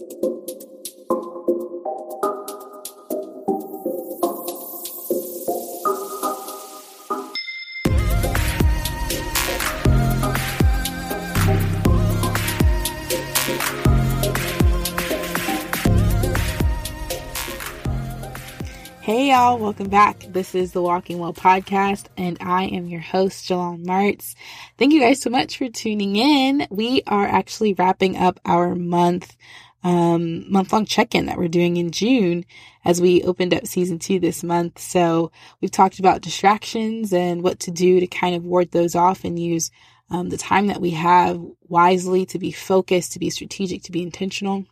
Hey y'all, welcome back. This is the Walking Well podcast, and I am your host, Jalon Martz. Thank you guys so much for tuning in. We are actually wrapping up our month, um, month long check in that we're doing in June as we opened up season two this month. So we've talked about distractions and what to do to kind of ward those off and use um, the time that we have wisely to be focused, to be strategic, to be intentional.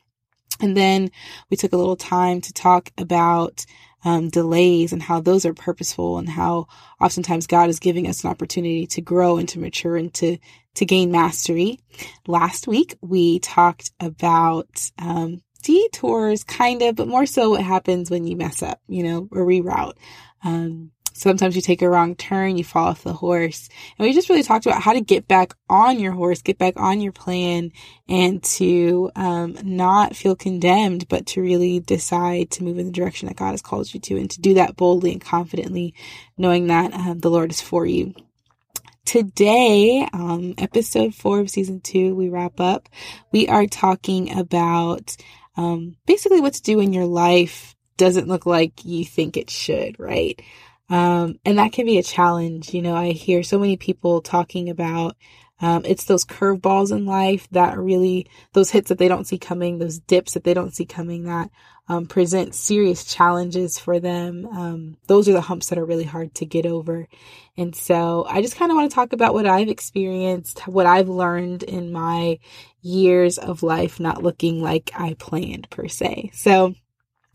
And then we took a little time to talk about um, delays and how those are purposeful and how oftentimes God is giving us an opportunity to grow and to mature and to, to gain mastery. Last week, we talked about, um, detours kind of, but more so what happens when you mess up, you know, or reroute. Um, Sometimes you take a wrong turn, you fall off the horse. And we just really talked about how to get back on your horse, get back on your plan and to um, not feel condemned, but to really decide to move in the direction that God has called you to and to do that boldly and confidently, knowing that um, the Lord is for you. Today, um, episode four of season two, we wrap up. We are talking about um, basically what to do when your life doesn't look like you think it should, right? Um, and that can be a challenge. You know, I hear so many people talking about um, it's those curveballs in life that really, those hits that they don't see coming, those dips that they don't see coming that um, present serious challenges for them. Um, those are the humps that are really hard to get over. And so I just kind of want to talk about what I've experienced, what I've learned in my years of life not looking like I planned per se. So,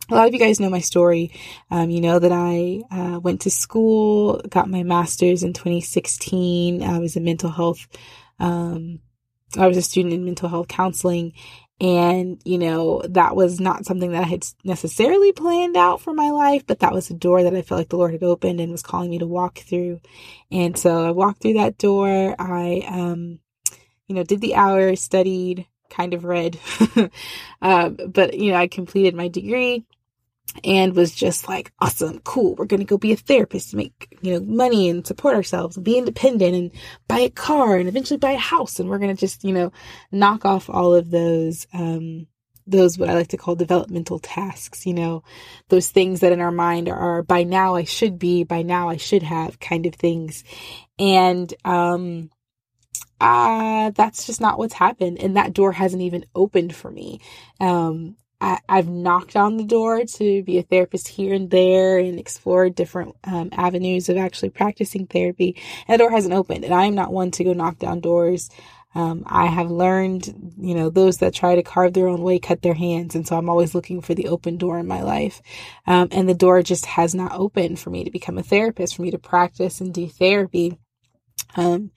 a lot of you guys know my story. Um, you know that I uh, went to school, got my master's in 2016. I was a mental health, um, I was a student in mental health counseling. And, you know, that was not something that I had necessarily planned out for my life, but that was a door that I felt like the Lord had opened and was calling me to walk through. And so I walked through that door. I, um, you know, did the hours, studied, kind of read. um, but, you know, I completed my degree and was just like, awesome, cool. We're going to go be a therapist to make, you know, money and support ourselves and be independent and buy a car and eventually buy a house. And we're going to just, you know, knock off all of those, um, those what I like to call developmental tasks, you know, those things that in our mind are by now I should be, by now I should have kind of things. And, um, uh, that's just not what's happened. And that door hasn't even opened for me. Um, I, have knocked on the door to be a therapist here and there and explore different um, avenues of actually practicing therapy. And the door hasn't opened. And I am not one to go knock down doors. Um, I have learned, you know, those that try to carve their own way cut their hands. And so I'm always looking for the open door in my life. Um, and the door just has not opened for me to become a therapist, for me to practice and do therapy. Um,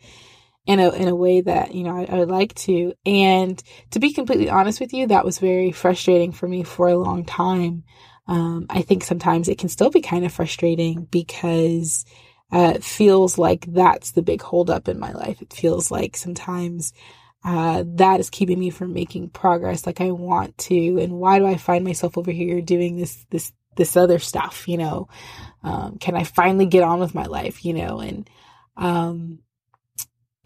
in a in a way that you know I, I, would like to. And to be completely honest with you, that was very frustrating for me for a long time. Um, I think sometimes it can still be kind of frustrating because uh, it feels like that's the big holdup in my life. It feels like sometimes uh, that is keeping me from making progress like I want to. And why do I find myself over here doing this this this other stuff? You know, um, can I finally get on with my life? You know, and um,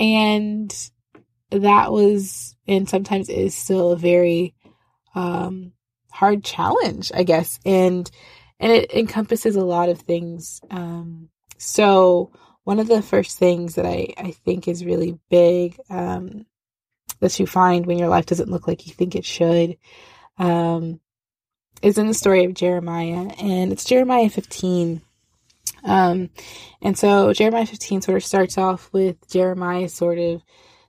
and that was, and sometimes is still a very, um, hard challenge, I guess. And, and it encompasses a lot of things. Um, so one of the first things that I, I think is really big, um, that you find when your life doesn't look like you think it should, um, is in the story of Jeremiah. And it's Jeremiah 15. Um, and so Jeremiah 15 sort of starts off with Jeremiah sort of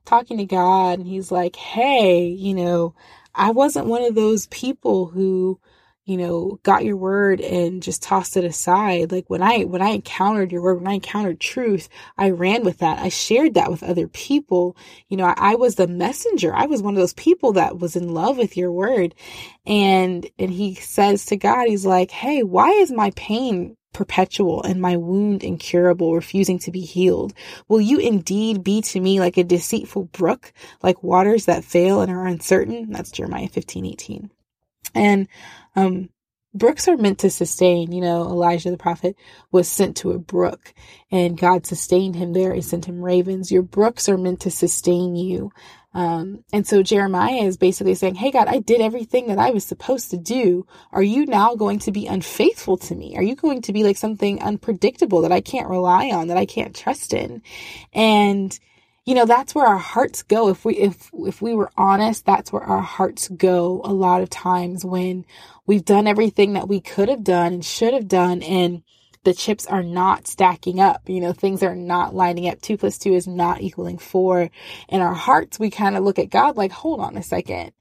talking to God, and he's like, Hey, you know, I wasn't one of those people who, you know, got your word and just tossed it aside. Like when I, when I encountered your word, when I encountered truth, I ran with that. I shared that with other people. You know, I, I was the messenger. I was one of those people that was in love with your word. And, and he says to God, he's like, Hey, why is my pain perpetual and my wound incurable, refusing to be healed? Will you indeed be to me like a deceitful brook, like waters that fail and are uncertain? That's Jeremiah 15, 18. And um, brooks are meant to sustain. You know, Elijah the prophet was sent to a brook and God sustained him there. He sent him ravens. Your brooks are meant to sustain you. Um, and so Jeremiah is basically saying, Hey God, I did everything that I was supposed to do. Are you now going to be unfaithful to me? Are you going to be like something unpredictable that I can't rely on, that I can't trust in? And you know that's where our hearts go if we if if we were honest that's where our hearts go a lot of times when we've done everything that we could have done and should have done and the chips are not stacking up you know things are not lining up. Two plus two is not equaling four. In our hearts we kind of look at god like hold on a second.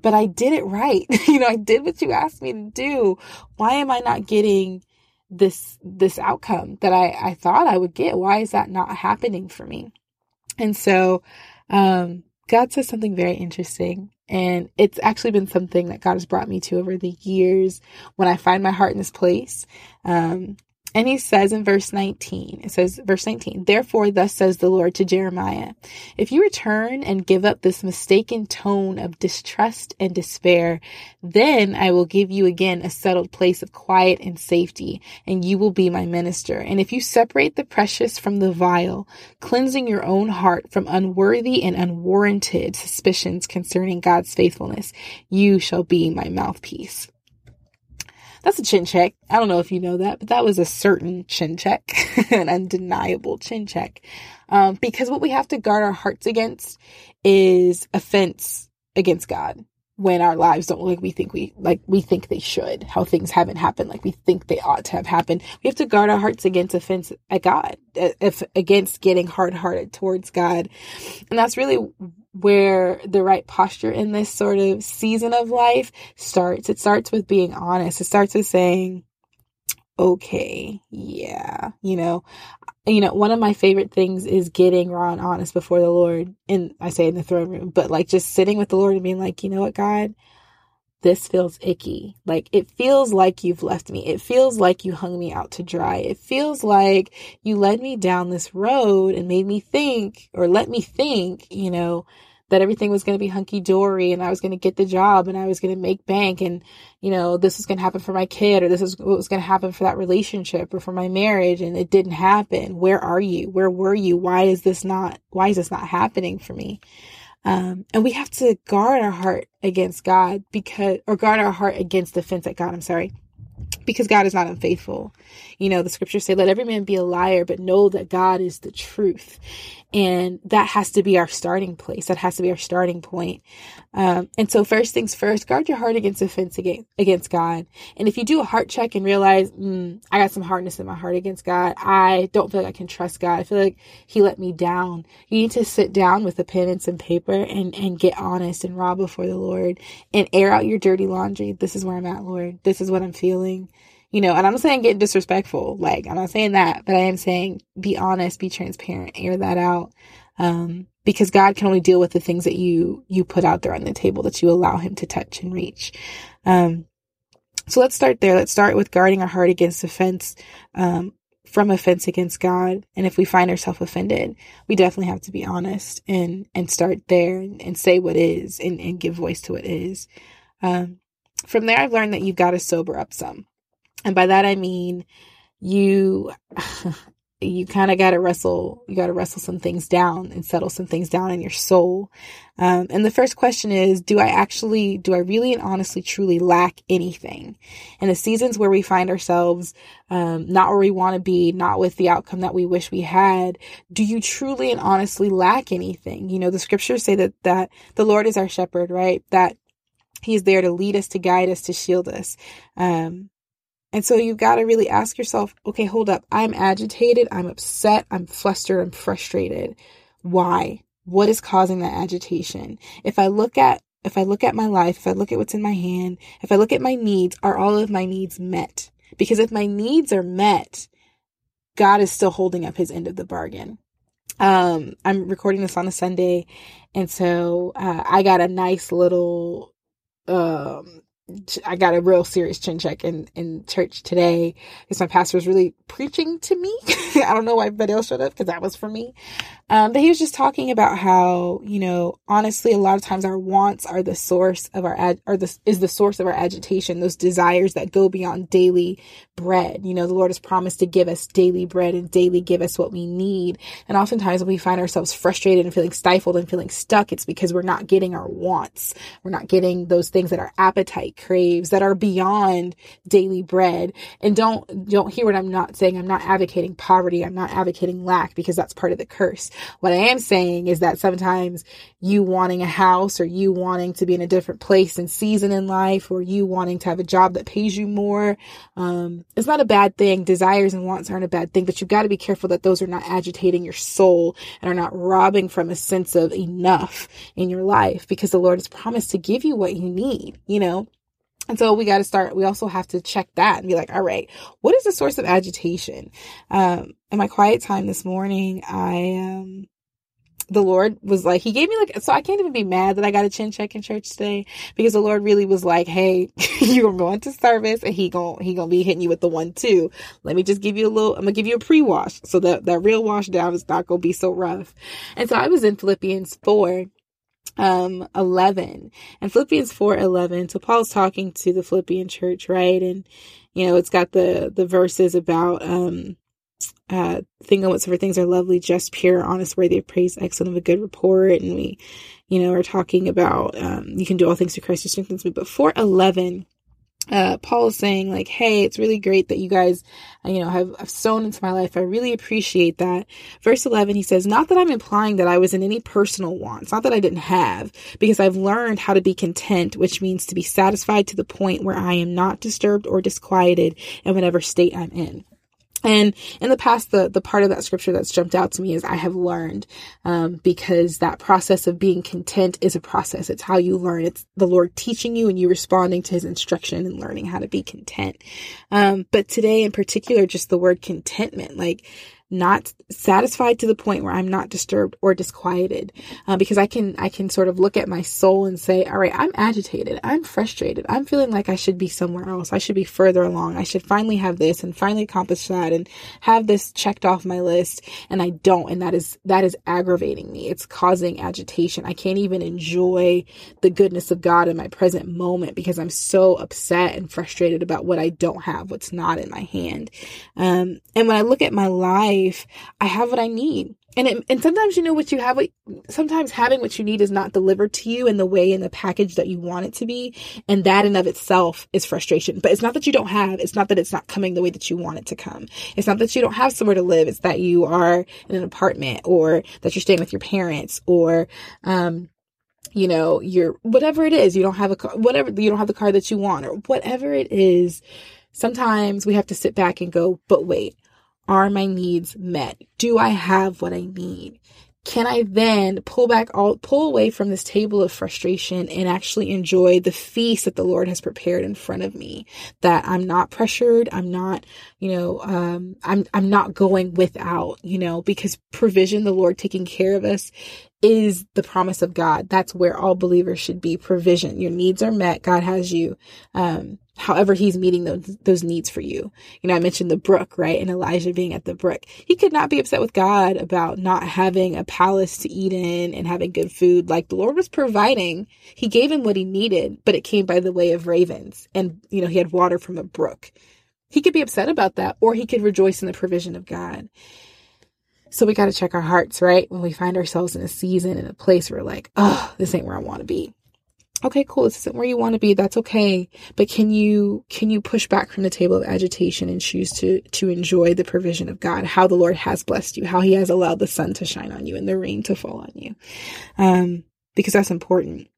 But i did it right. You know i did what you asked me to do. Why am i not getting this this outcome that i i thought i would get? Why is that not happening for me? And so, um, God says something very interesting. And it's actually been something that God has brought me to over the years when I find my heart in this place. Um, and he says in verse 19, it says, verse 19, therefore, thus says the Lord to Jeremiah, if you return and give up this mistaken tone of distrust and despair, then I will give you again a settled place of quiet and safety, and you will be my minister. And if you separate the precious from the vile, cleansing your own heart from unworthy and unwarranted suspicions concerning God's faithfulness, you shall be my mouthpiece. That's a chin check. I don't know if you know that, but that was a certain chin check, an undeniable chin check. Um, because what we have to guard our hearts against is offense against God when our lives don't like we think we like we think they should how things haven't happened like we think they ought to have happened we have to guard our hearts against offense at god if against getting hard-hearted towards god and that's really where the right posture in this sort of season of life starts. It starts with being honest. It starts with saying, okay, yeah, you know, you know, one of my favorite things is getting raw and honest before the Lord. And I say in the throne room, but like just sitting with the Lord and being like, you know what, God, this feels icky. Like it feels like you've left me. It feels like you hung me out to dry. It feels like you led me down this road and made me think or let me think, you know, that everything was going to be hunky dory and I was going to get the job and I was going to make bank and, you know, this was going to happen for my kid or this is what was going to happen for that relationship or for my marriage and it didn't happen. Where are you? Where were you? Why is this not, why is this not happening for me? Um, and we have to guard our heart against God because, or guard our heart against offense at God. I'm sorry because God is not unfaithful. You know, the scriptures say, let every man be a liar, but know that God is the truth. And that has to be our starting place. That has to be our starting point. Um, and so first things first, guard your heart against offense against, God. And if you do a heart check and realize, mm, I got some hardness in my heart against God, I don't feel like I can trust God. I feel like he let me down. You need to sit down with a pen and some paper and, and get honest and raw before the Lord and air out your dirty laundry. This is where I'm at, Lord. This is what I'm feeling you know, and I'm saying get disrespectful. Like, I'm not saying that, but I am saying be honest, be transparent, air that out. Um, because God can only deal with the things that you, you put out there on the table that you allow him to touch and reach. Um, so let's start there. Let's start with guarding our heart against offense, um, from offense against God. And if we find ourselves offended, we definitely have to be honest and, and start there and, and say what is and, and give voice to what is. Um, from there, I've learned that you've got to sober up some. And by that I mean you you kind of got to wrestle you got to wrestle some things down and settle some things down in your soul. Um, and the first question is do i actually do i really and honestly truly lack anything? In the seasons where we find ourselves um, not where we want to be not with the outcome that we wish we had do you truly and honestly lack anything? You know the scriptures say that that the lord is our shepherd right? That he's there to lead us to guide us to shield us. Um, and so you've got to really ask yourself, okay, hold up. I'm agitated. I'm upset. I'm flustered. I'm frustrated. Why? What is causing that agitation? If I look at if I look at my life, if I look at what's in my hand, if I look at my needs, are all of my needs met? Because if my needs are met, God is still holding up his end of the bargain. Um, I'm recording this on a Sunday, and so uh, I got a nice little um, I got a real serious chin check in, in church today because my pastor was really preaching to me. I don't know why everybody else showed up because that was for me. Um, but he was just talking about how, you know, honestly, a lot of times our wants are the source of our, ad- or the, is the source of our agitation, those desires that go beyond daily bread. You know, the Lord has promised to give us daily bread and daily give us what we need. And oftentimes when we find ourselves frustrated and feeling stifled and feeling stuck, it's because we're not getting our wants. We're not getting those things that our appetite craves that are beyond daily bread. And don't, don't hear what I'm not saying. I'm not advocating poverty. I'm not advocating lack because that's part of the curse. What I am saying is that sometimes you wanting a house or you wanting to be in a different place and season in life or you wanting to have a job that pays you more, um, it's not a bad thing. Desires and wants aren't a bad thing, but you've got to be careful that those are not agitating your soul and are not robbing from a sense of enough in your life because the Lord has promised to give you what you need, you know? And so we got to start, we also have to check that and be like, all right, what is the source of agitation? Um, in my quiet time this morning, I, um, the Lord was like, He gave me like, so I can't even be mad that I got a chin check in church today because the Lord really was like, Hey, you're going to service and He going He gonna be hitting you with the one two. Let me just give you a little, I'm gonna give you a pre wash so that that real wash down is not gonna be so rough. And so I was in Philippians 4 um 11 and philippians 4 11 so paul's talking to the philippian church right and you know it's got the the verses about um uh think on whatsoever things are lovely just pure honest worthy of praise excellent of a good report and we you know are talking about um you can do all things through christ who strengthens me but 4 11 uh, Paul is saying like, Hey, it's really great that you guys, uh, you know, have, have sown into my life. I really appreciate that. Verse 11, he says, not that I'm implying that I was in any personal wants, not that I didn't have, because I've learned how to be content, which means to be satisfied to the point where I am not disturbed or disquieted in whatever state I'm in. And in the past, the, the part of that scripture that's jumped out to me is I have learned, um, because that process of being content is a process. It's how you learn. It's the Lord teaching you and you responding to his instruction and learning how to be content. Um, but today in particular, just the word contentment, like not satisfied to the point where I'm not disturbed or disquieted. Uh, because I can, I can sort of look at my soul and say, all right, I'm agitated. I'm frustrated. I'm feeling like I should be somewhere else. I should be further along. I should finally have this and finally accomplish that and have this checked off my list. And I don't. And that is, that is aggravating me. It's causing agitation. I can't even enjoy the goodness of God in my present moment because I'm so upset and frustrated about what I don't have, what's not in my hand. Um, and when I look at my life, life, I have what I need. And it, and sometimes you know what you have, sometimes having what you need is not delivered to you in the way in the package that you want it to be. And that in of itself is frustration. But it's not that you don't have, it's not that it's not coming the way that you want it to come. It's not that you don't have somewhere to live. It's that you are in an apartment or that you're staying with your parents or, um, you know, you're, whatever it is, you don't have a car, whatever, you don't have the car that you want or whatever it is. Sometimes we have to sit back and go, but wait, are my needs met? Do I have what I need? Can I then pull back all, pull away from this table of frustration and actually enjoy the feast that the Lord has prepared in front of me? That I'm not pressured. I'm not, you know, um, I'm, I'm not going without, you know, because provision, the Lord taking care of us is the promise of God. That's where all believers should be. Provision. Your needs are met. God has you. Um, however he's meeting those, those needs for you. You know, I mentioned the brook, right? And Elijah being at the brook. He could not be upset with God about not having a palace to eat in and having good food. Like the Lord was providing. He gave him what he needed, but it came by the way of ravens. And, you know, he had water from a brook. He could be upset about that, or he could rejoice in the provision of God. So we got to check our hearts, right? When we find ourselves in a season, in a place where like, oh, this ain't where I want to be okay, cool. This isn't where you want to be. That's okay. But can you, can you push back from the table of agitation and choose to, to enjoy the provision of God, how the Lord has blessed you, how he has allowed the sun to shine on you and the rain to fall on you? Um, because that's important.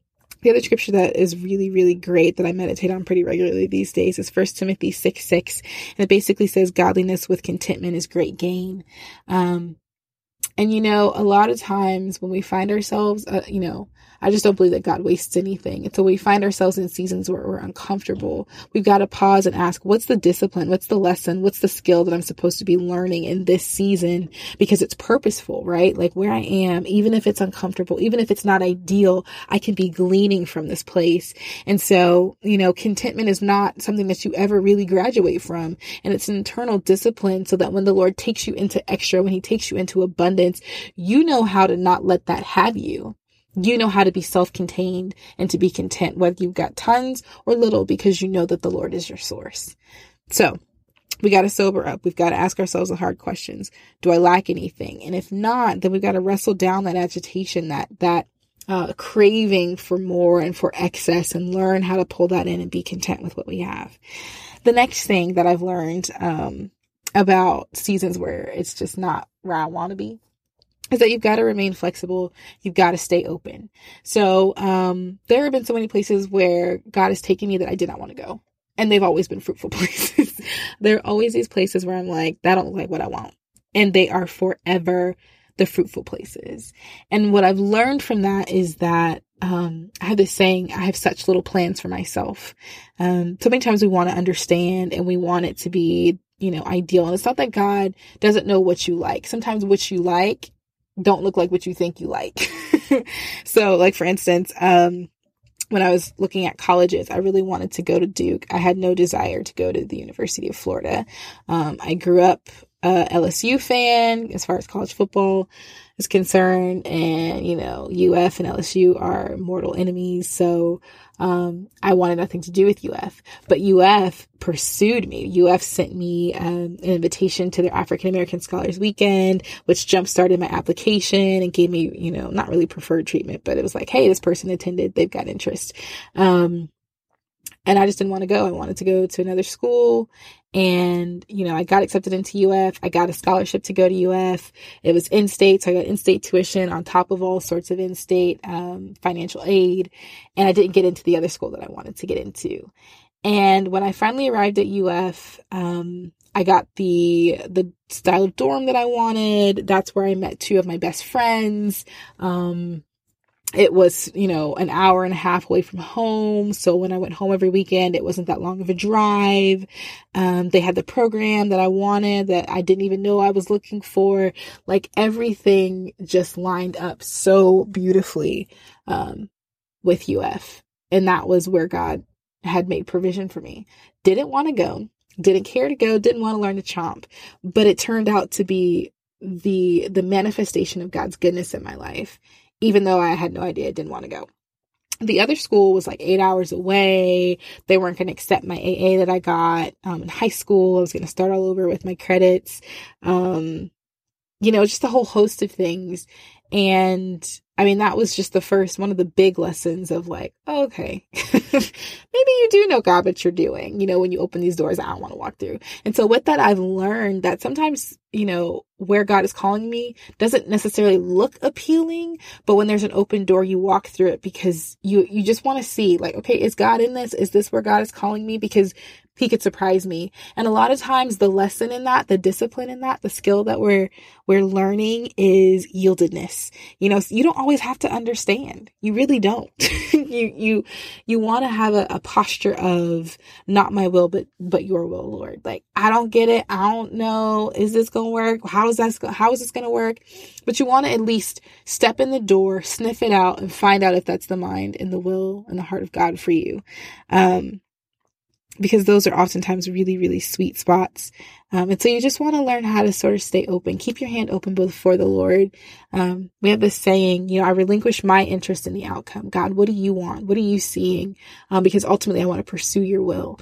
The other scripture that is really, really great that I meditate on pretty regularly these days is First Timothy 6 6. And it basically says, Godliness with contentment is great gain. Um, and you know, a lot of times when we find ourselves, uh, you know, I just don't believe that God wastes anything. Until we find ourselves in seasons where we're uncomfortable, we've got to pause and ask, what's the discipline? What's the lesson? What's the skill that I'm supposed to be learning in this season? Because it's purposeful, right? Like where I am, even if it's uncomfortable, even if it's not ideal, I can be gleaning from this place. And so, you know, contentment is not something that you ever really graduate from. And it's an internal discipline so that when the Lord takes you into extra, when he takes you into abundance, you know how to not let that have you you know how to be self-contained and to be content, whether you've got tons or little, because you know that the Lord is your source. So we got to sober up. We've got to ask ourselves the hard questions. Do I lack anything? And if not, then we've got to wrestle down that agitation, that, that, uh, craving for more and for excess and learn how to pull that in and be content with what we have. The next thing that I've learned, um, about seasons where it's just not where I want to be is that you've got to remain flexible. You've got to stay open. So, um, there have been so many places where God has taken me that I did not want to go. And they've always been fruitful places. there are always these places where I'm like, that don't look like what I want. And they are forever the fruitful places. And what I've learned from that is that um, I have this saying, I have such little plans for myself. Um, so many times we want to understand and we want it to be, you know, ideal. And it's not that God doesn't know what you like. Sometimes what you like don't look like what you think you like. so like for instance, um, when I was looking at colleges, I really wanted to go to Duke. I had no desire to go to the University of Florida. Um, I grew up a LSU fan as far as college football is concerned, and you know, UF and LSU are mortal enemies. So um, I wanted nothing to do with UF, but UF pursued me. UF sent me um, an invitation to their African American Scholars Weekend, which jump started my application and gave me, you know, not really preferred treatment, but it was like, hey, this person attended, they've got interest. Um, and I just didn't want to go. I wanted to go to another school. And, you know, I got accepted into UF. I got a scholarship to go to UF. It was in state. So I got in state tuition on top of all sorts of in state um, financial aid. And I didn't get into the other school that I wanted to get into. And when I finally arrived at UF, um, I got the the style of dorm that I wanted. That's where I met two of my best friends. Um, it was, you know, an hour and a half away from home. So when I went home every weekend, it wasn't that long of a drive. Um, they had the program that I wanted that I didn't even know I was looking for. Like everything just lined up so beautifully, um, with UF. And that was where God had made provision for me. Didn't want to go, didn't care to go, didn't want to learn to chomp, but it turned out to be the, the manifestation of God's goodness in my life even though I had no idea I didn't want to go. The other school was like eight hours away. They weren't going to accept my AA that I got um, in high school. I was going to start all over with my credits. Um, you know, just a whole host of things. And I mean, that was just the first one of the big lessons of like, oh, okay, know God you're doing, you know, when you open these doors I don't want to walk through. And so with that, I've learned that sometimes, you know, where God is calling me doesn't necessarily look appealing, but when there's an open door, you walk through it because you, you just want to see like, okay, is God in this? Is this where God is calling me? Because he could surprise me. And a lot of times the lesson in that, the discipline in that, the skill that we're, we're learning is yieldedness. You know, you don't always have to understand. You really don't. you, you, you want to have a, a, posture of not my will, but, but your will, Lord. Like, I don't get it. I don't know. Is this going to work? How is that, how is this going to work? But you want to at least step in the door, sniff it out and find out if that's the mind and the will and the heart of God for you. Um, because those are oftentimes really, really sweet spots. Um, and so you just want to learn how to sort of stay open. Keep your hand open before the Lord. Um, we have this saying, you know, I relinquish my interest in the outcome. God, what do you want? What are you seeing? Um, because ultimately I want to pursue your will.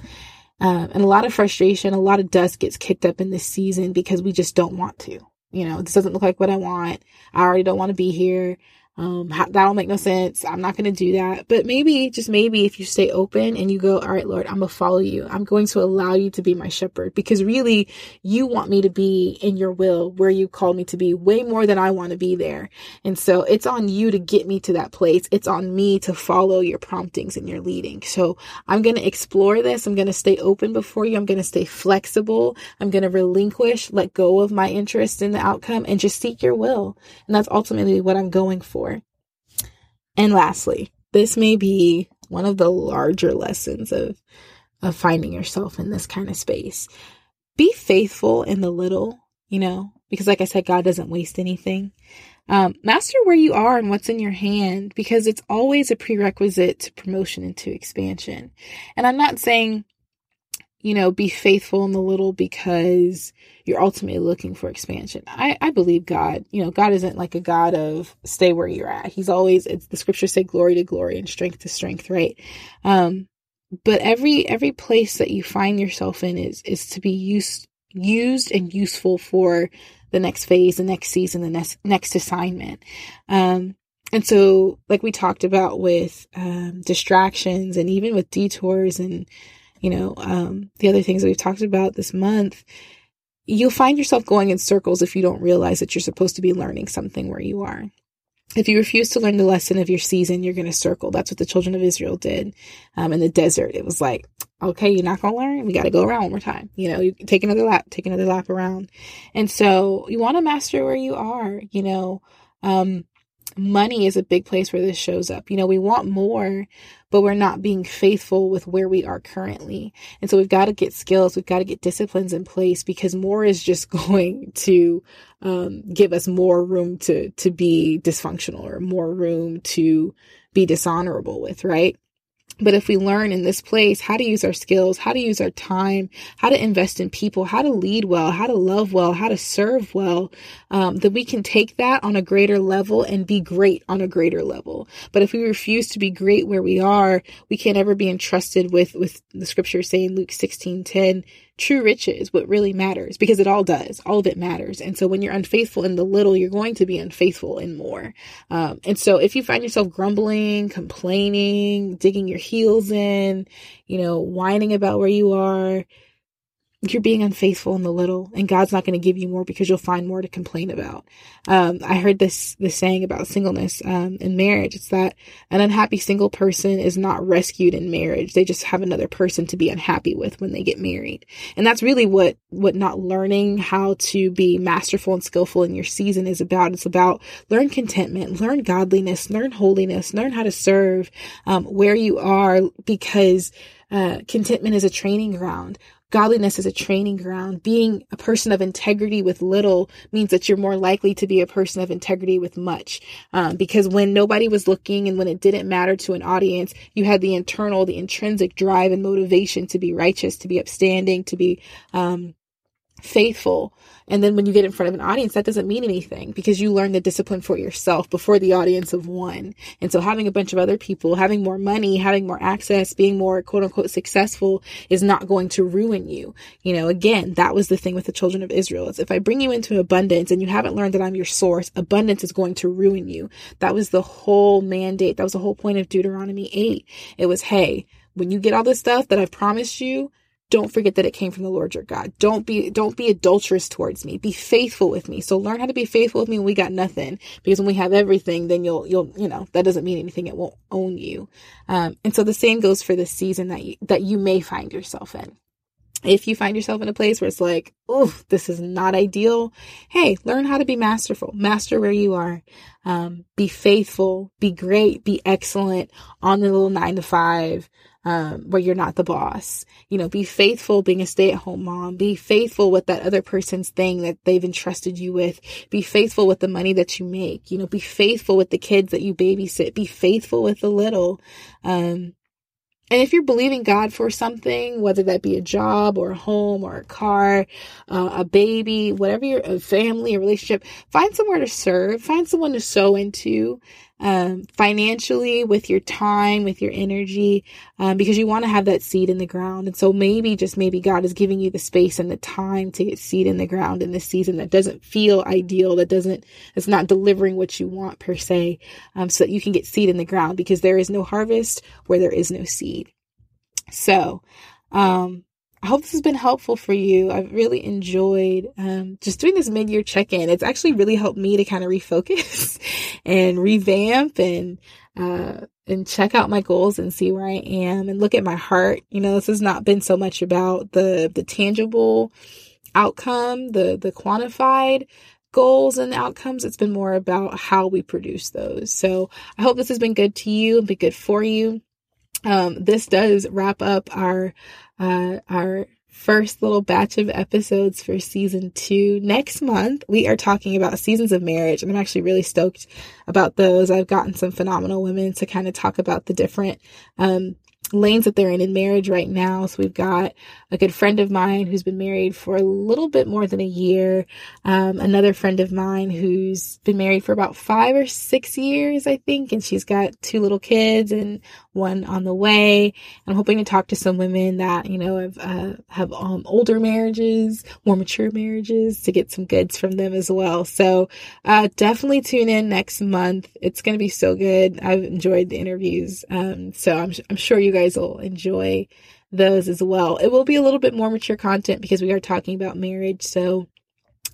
Um, and a lot of frustration, a lot of dust gets kicked up in this season because we just don't want to. You know, this doesn't look like what I want. I already don't want to be here. Um, that'll make no sense. I'm not going to do that. But maybe, just maybe, if you stay open and you go, all right, Lord, I'm going to follow you. I'm going to allow you to be my shepherd because really you want me to be in your will where you called me to be way more than I want to be there. And so it's on you to get me to that place. It's on me to follow your promptings and your leading. So I'm going to explore this. I'm going to stay open before you. I'm going to stay flexible. I'm going to relinquish, let go of my interest in the outcome and just seek your will. And that's ultimately what I'm going for for. And lastly, this may be one of the larger lessons of, of finding yourself in this kind of space. Be faithful in the little, you know, because like I said, God doesn't waste anything. Um, master where you are and what's in your hand because it's always a prerequisite to promotion and to expansion. And I'm not saying you know, be faithful in the little because you're ultimately looking for expansion. I, I believe God, you know, God isn't like a God of stay where you're at. He's always, it's the scriptures say glory to glory and strength to strength, right? Um, but every, every place that you find yourself in is, is to be used, used and useful for the next phase, the next season, the next, next assignment. Um, and so, like we talked about with um, distractions and even with detours and you know, um, the other things that we've talked about this month, you'll find yourself going in circles if you don't realize that you're supposed to be learning something where you are. If you refuse to learn the lesson of your season, you're going to circle. That's what the children of Israel did um, in the desert. It was like, okay, you're not going to learn. We got to go around one more time. You know, you take another lap, take another lap around. And so you want to master where you are, you know, um, money is a big place where this shows up. You know, we want more, but we're not being faithful with where we are currently. And so we've got to get skills, we've got to get disciplines in place because more is just going to um, give us more room to to be dysfunctional or more room to be dishonorable with, right? But if we learn in this place how to use our skills, how to use our time, how to invest in people, how to lead well, how to love well, how to serve well, um, then we can take that on a greater level and be great on a greater level. But if we refuse to be great where we are, we can't ever be entrusted with, with the scripture saying Luke 16, 10, true riches, what really matters, because it all does. All of it matters. And so when you're unfaithful in the little, you're going to be unfaithful in more. Um, and so if you find yourself grumbling, complaining, digging your heels in, you know, whining about where you are, you're being unfaithful in the little and God's not going to give you more because you'll find more to complain about. Um, I heard this, this saying about singleness, um, in marriage. It's that an unhappy single person is not rescued in marriage. They just have another person to be unhappy with when they get married. And that's really what, what not learning how to be masterful and skillful in your season is about. It's about learn contentment, learn godliness, learn holiness, learn how to serve, um, where you are because uh, contentment is a training ground. Godliness is a training ground. Being a person of integrity with little means that you're more likely to be a person of integrity with much. Um, because when nobody was looking and when it didn't matter to an audience, you had the internal, the intrinsic drive and motivation to be righteous, to be upstanding, to be um, faithful. And then when you get in front of an audience, that doesn't mean anything because you learn the discipline for yourself before the audience of one. And so having a bunch of other people, having more money, having more access, being more quote unquote successful is not going to ruin you. You know, again, that was the thing with the children of Israel. Is if I bring you into abundance and you haven't learned that I'm your source, abundance is going to ruin you. That was the whole mandate. That was the whole point of Deuteronomy 8. It was, hey, when you get all this stuff that I've promised you, don't forget that it came from the Lord your God. Don't be don't be adulterous towards me. Be faithful with me. So learn how to be faithful with me when we got nothing. Because when we have everything, then you'll you'll you know that doesn't mean anything. It won't own you. Um, and so the same goes for the season that you that you may find yourself in. If you find yourself in a place where it's like, oh, this is not ideal, hey, learn how to be masterful. Master where you are. Um, be faithful. Be great. Be excellent on the little nine to five um, where you're not the boss. You know, be faithful being a stay at home mom. Be faithful with that other person's thing that they've entrusted you with. Be faithful with the money that you make. You know, be faithful with the kids that you babysit. Be faithful with the little. Um, and if you're believing God for something, whether that be a job or a home or a car, uh, a baby, whatever your a family, a relationship, find somewhere to serve, find someone to sow into. Um, financially, with your time, with your energy, um, because you want to have that seed in the ground. And so maybe, just maybe, God is giving you the space and the time to get seed in the ground in this season that doesn't feel ideal, that doesn't, it's not delivering what you want per se, um, so that you can get seed in the ground because there is no harvest where there is no seed. So, um, I hope this has been helpful for you. I've really enjoyed um, just doing this mid year check in. It's actually really helped me to kind of refocus and revamp and uh, and check out my goals and see where I am and look at my heart. You know, this has not been so much about the the tangible outcome, the the quantified goals and outcomes. It's been more about how we produce those. So I hope this has been good to you and be good for you. Um, this does wrap up our uh, our first little batch of episodes for season two. Next month, we are talking about seasons of marriage, and I'm actually really stoked about those. I've gotten some phenomenal women to kind of talk about the different um, lanes that they're in in marriage right now. So we've got a good friend of mine who's been married for a little bit more than a year. Um, another friend of mine who's been married for about five or six years, I think, and she's got two little kids and one on the way. I'm hoping to talk to some women that you know have uh, have um, older marriages, more mature marriages, to get some goods from them as well. So uh, definitely tune in next month. It's going to be so good. I've enjoyed the interviews, um, so I'm I'm sure you guys will enjoy those as well. It will be a little bit more mature content because we are talking about marriage. So,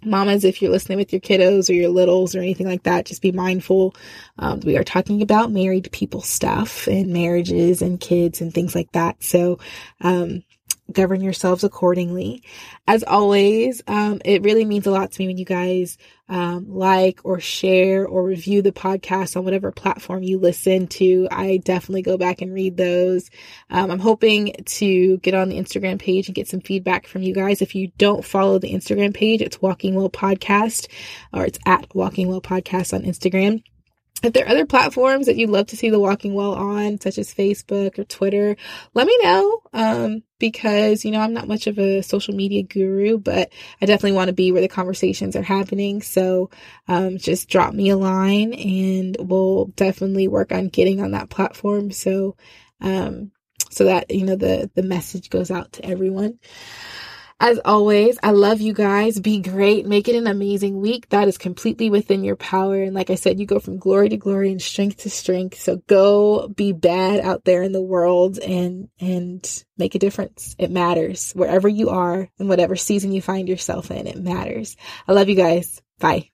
mamas, if you're listening with your kiddos or your littles or anything like that, just be mindful. Um, we are talking about married people stuff and marriages and kids and things like that. So, um, govern yourselves accordingly. As always, um, it really means a lot to me when you guys um, like or share or review the podcast on whatever platform you listen to. I definitely go back and read those. Um, I'm hoping to get on the Instagram page and get some feedback from you guys. If you don't follow the Instagram page, it's Walking Well Podcast or it's at Walking Well Podcast on Instagram. If there are other platforms that you'd love to see the Walking Well on, such as Facebook or Twitter, let me know. Um, because, you know, I'm not much of a social media guru, but I definitely want to be where the conversations are happening. So, um, just drop me a line and we'll definitely work on getting on that platform. So, um, so that, you know, the, the message goes out to everyone. As always, I love you guys. Be great. Make it an amazing week. That is completely within your power. And like I said, you go from glory to glory and strength to strength. So go be bad out there in the world and, and make a difference. It matters wherever you are and whatever season you find yourself in. It matters. I love you guys. Bye.